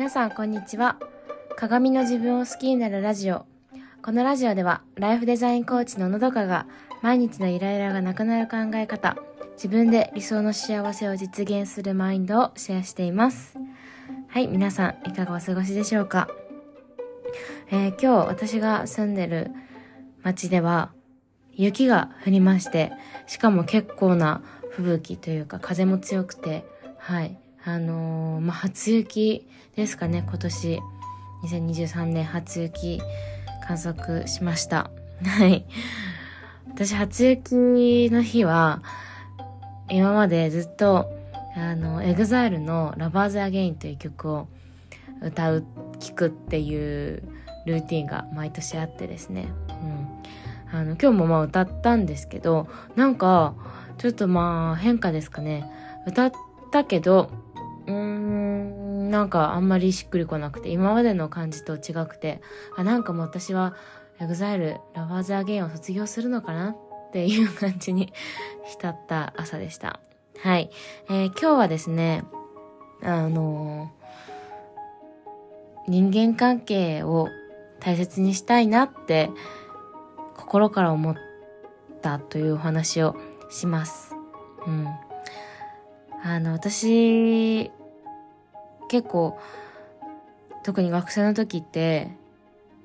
皆さんこんにちは。鏡の自分を好きになるラジオ。このラジオではライフデザインコーチののどかが毎日のイライラがなくなる考え方自分で理想の幸せを実現するマインドをシェアしています。はい皆さんいかがお過ごしでしょうか、えー、今日私が住んでる街では雪が降りましてしかも結構な吹雪というか風も強くてはい。あのー、まあ、初雪ですかね、今年。2023年初雪観測しました。はい。私、初雪の日は、今までずっと、あの、 EXILEの Lovers Again という曲を歌う、聴くっていうルーティンが毎年あってですね。うん。あの、今日もまあ歌ったんですけど、なんか、ちょっとまあ変化ですかね。歌ったけど、うーん、なんかあんまりしっくりこなくて、今までの感じと違くて、あ、なんかもう私は EXILE Lovers Again を卒業するのかなっていう感じに 浸った朝でした。はい。えー、今日はですね、あのー、人間関係を大切にしたいなって心から思ったというお話をします。うん。あの、私、結構、特に学生の時って、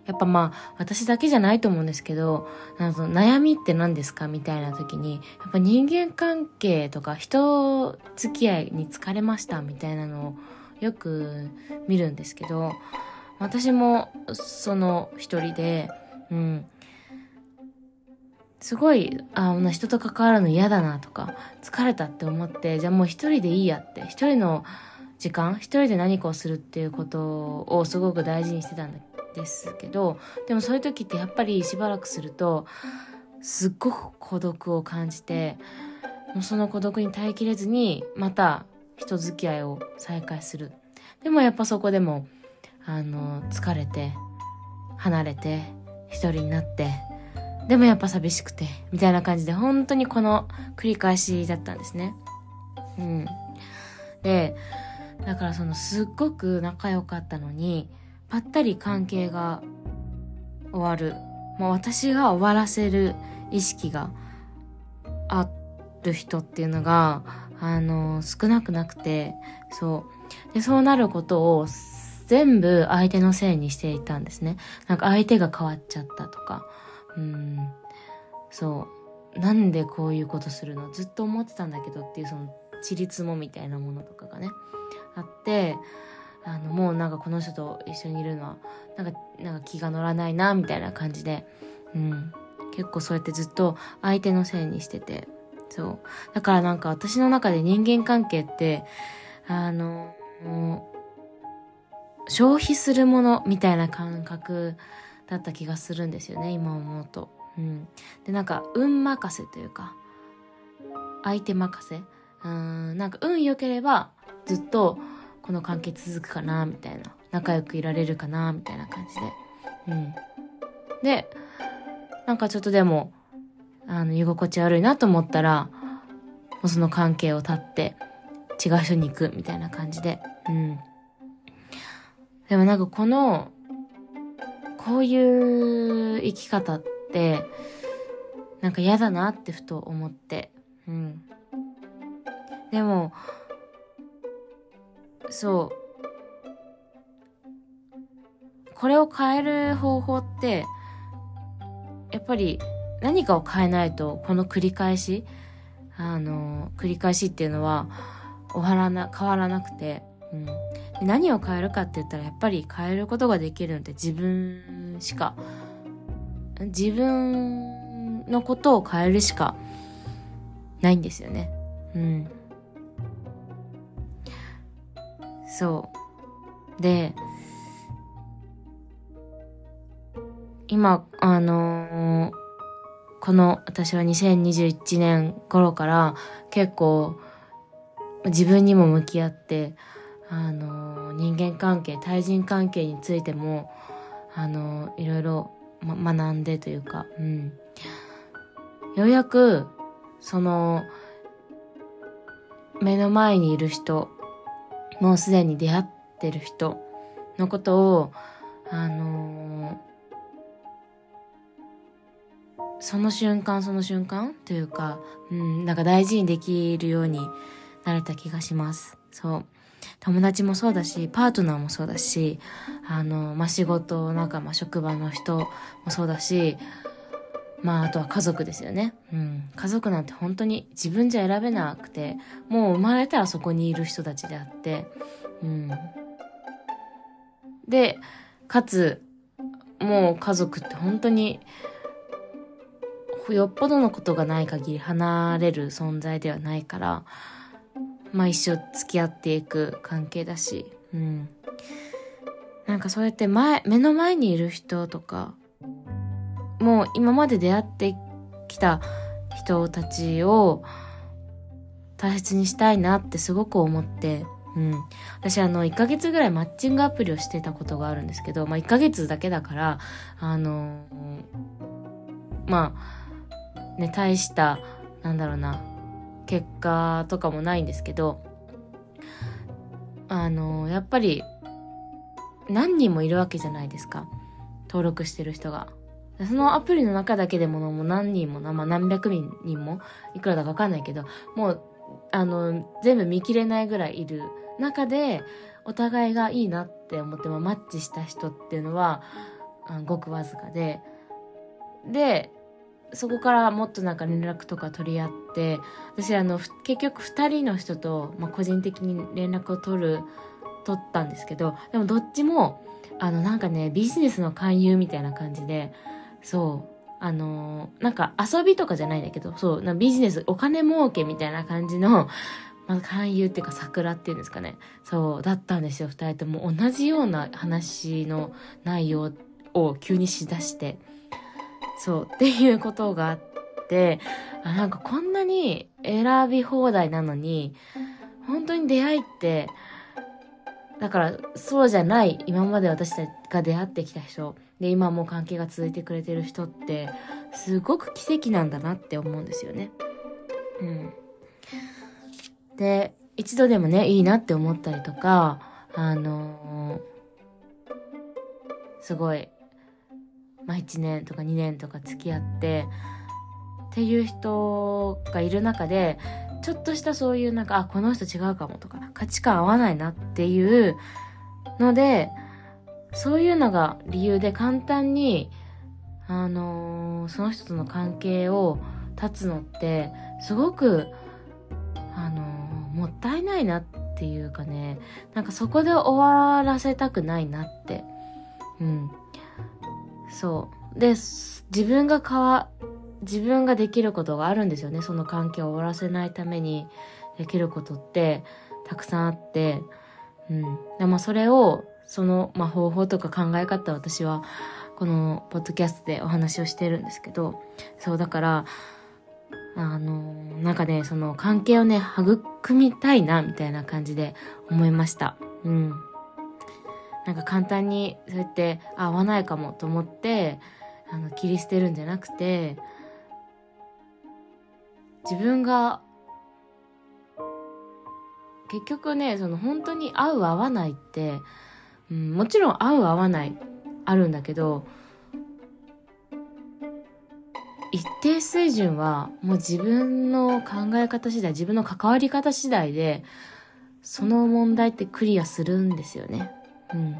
やっぱまあ、私だけじゃないと思うんですけど、あの悩みって何ですかみたいな時に、やっぱ人間関係とか人付き合いに疲れましたみたいなのをよく見るんですけど、私もその一人で、うん、すごい、あ、人と関わるの嫌だなとか、疲れたって思って、じゃあもう一人でいいやって、一人の時間、一人で何かをするっていうことをすごく大事にしてたんですけど、でもそういう時ってやっぱりしばらくすると、すっごく孤独を感じて、もうその孤独に耐えきれずに、また人付き合いを再開する。でもやっぱそこでも、あの、疲れて、離れて、一人になって、でもやっぱ寂しくて、みたいな感じで、本当にこの繰り返しだったんですね。うん。で、だからそのすっごく仲良かったのに、ぱったり関係が終わる。もう私が終わらせる意識がある人っていうのが、あの、少なくなくて、そう。で、そうなることを全部相手のせいにしていたんですね。なんか相手が変わっちゃったとか。うんそうなんでこういうことするの？ずっと思ってたんだけどっていうそのちりつもみたいなものとかがねあってあのもうなんかこの人と一緒にいるのはなんかなんか気が乗らないなみたいな感じで、うん、結構そうやってずっと相手のせいにしててそう。だからなんか私の中で人間関係ってあの消費するものみたいな感覚だった気がするんですよね今思うと。うん、でなんか運任せというか相手任せ。うん。なんか運良ければずっとこの関係続くかなみたいな仲良くいられるかなみたいな感じで。うん、でなんかちょっとでもあの居心地悪いなと思ったらもうその関係を断って違う人に行くみたいな感じで。うん。でもなんかこのこういう生き方ってなんか嫌だなってふと思ってうんでもそう。これを変える方法ってやっぱり何かを変えないとこの繰り返しあの繰り返しっていうのは終わらな変わらなくて、うん、で何を変えるかって言ったらやっぱり変えることができるのって自分しか。自分のことを変えるしかないんですよね。うん。そう。で今あのー、この私は2021年頃から結構自分にも向き合ってあの人間関係対人関係についてもあのいろいろ、ま、学んでというか、うん、ようやくその目の前にいる人もうすでに出会ってる人のことを、あのー、その瞬間その瞬間というか、うん、なんか大事にできるようになれた気がします。そう。友達もそうだし、パートナーもそうだし、あの、まあ、仕事仲間、職場の人もそうだし、まあ、あとは家族ですよね。うん。家族なんて本当に自分じゃ選べなくて、もう生まれたらそこにいる人たちであって、うん。で、かつ、もう家族って本当に、よっぽどのことがない限り離れる存在ではないから、まあ一生付き合っていく関係だし、うん。なんかそうやって前、目の前にいる人とか、もう今まで出会ってきた人たちを大切にしたいなってすごく思って、うん。私あの、1ヶ月ぐらいマッチングアプリをしてたことがあるんですけど、まあ1ヶ月だけだから、あの、まあ、ね、大した、なんだろうな、結果とかもないんですけど、あの、やっぱり、何人もいるわけじゃないですか。登録してる人が。そのアプリの中だけでもも何人も、まあ、何百人も、いくらだかわかんないけど、もう、あの、全部見切れないぐらいいる中で、お互いがいいなって思ってもマッチした人っていうのは、ごくわずかで、で、そこからもっとなんか連絡とか取り合って、私あの、結局二人の人と、まあ、個人的に連絡を取る、取ったんですけど、でもどっちも、あのなんかね、ビジネスの勧誘みたいな感じで、そう。あのー、なんか遊びとかじゃないんだけど、そう、なビジネス、お金儲けみたいな感じの、まあ、勧誘っていうか桜っていうんですかね。そう、だったんですよ、二人とも。同じような話の内容を急にしだして。そう、っていうことがあって、あ、なんかこんなに選び放題なのに、本当に出会いって、だからそうじゃない今まで私たちが出会ってきた人で今も関係が続いてくれてる人ってすごく奇跡なんだなって思うんですよね。うん。で一度でもねいいなって思ったりとかあのー、すごいまあ1年とか2年とか付き合ってっていう人がいる中でちょっとしたそういうなんか、あ、この人違うかもとか、価値観合わないなっていうので、そういうのが理由で簡単に、あのー、その人との関係を断つのって、すごく、あのー、もったいないなっていうかね、なんかそこで終わらせたくないなって。うん。そう。で、自分が変わ、自分ができることがあるんですよね。その関係を終わらせないためにできることってたくさんあって、うん。でもそれを、その、まあ、方法とか考え方私は、このポッドキャストでお話をしてるんですけど、そうだから、あの、なんかね、その関係をね、育みたいな、みたいな感じで思いました。うん。なんか簡単に、そうやって、あ、合わないかもと思って、あの、切り捨てるんじゃなくて、自分が結局ねその本当に合う合わないって、うん、もちろん合う合わないあるんだけど一定水準はもう自分の考え方次第自分の関わり方次第でその問題ってクリアするんですよね。うん。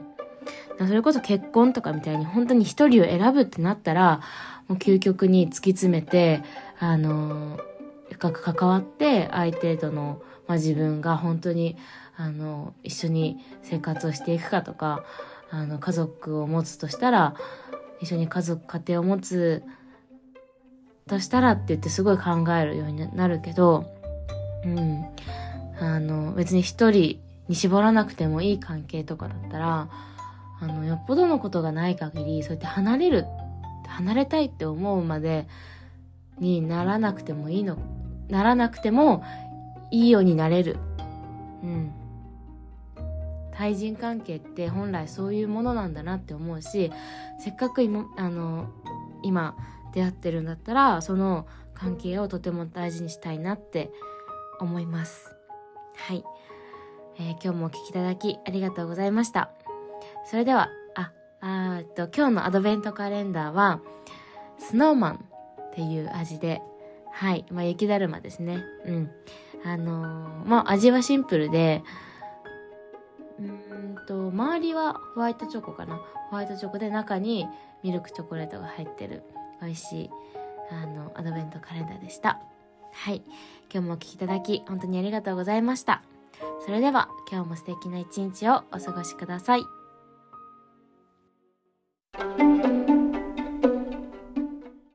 それこそ結婚とかみたいに本当に一人を選ぶってなったらもう究極に突き詰めてあのー深く関わって相手との、まあ、自分が本当にあの一緒に生活をしていくかとかあの家族を持つとしたら一緒に家族家庭を持つとしたらって言ってすごい考えるようになるけど、うん、あの別に一人に絞らなくてもいい関係とかだったらあのよっぽどのことがない限りそうやって離れる離れたいって思うまでにならなくてもいいのならなくてもいいようになれる。うん。対人関係って本来そういうものなんだなって思うし、せっかく今、あの、今出会ってるんだったら、その関係をとても大事にしたいなって思います。はい。えー、今日もお聴きいただきありがとうございました。それでは、あ、あっと、今日のアドベントカレンダーは、スノーマンっていう味ではい。まあ、雪だるまですね。うん。あのー、まあ、味はシンプルで、うんと、周りはホワイトチョコかな。ホワイトチョコで中にミルクチョコレートが入ってる、美味しい、あの、アドベントカレンダーでした。はい。今日もお聴きいただき、本当にありがとうございました。それでは、今日も素敵な一日をお過ごしください。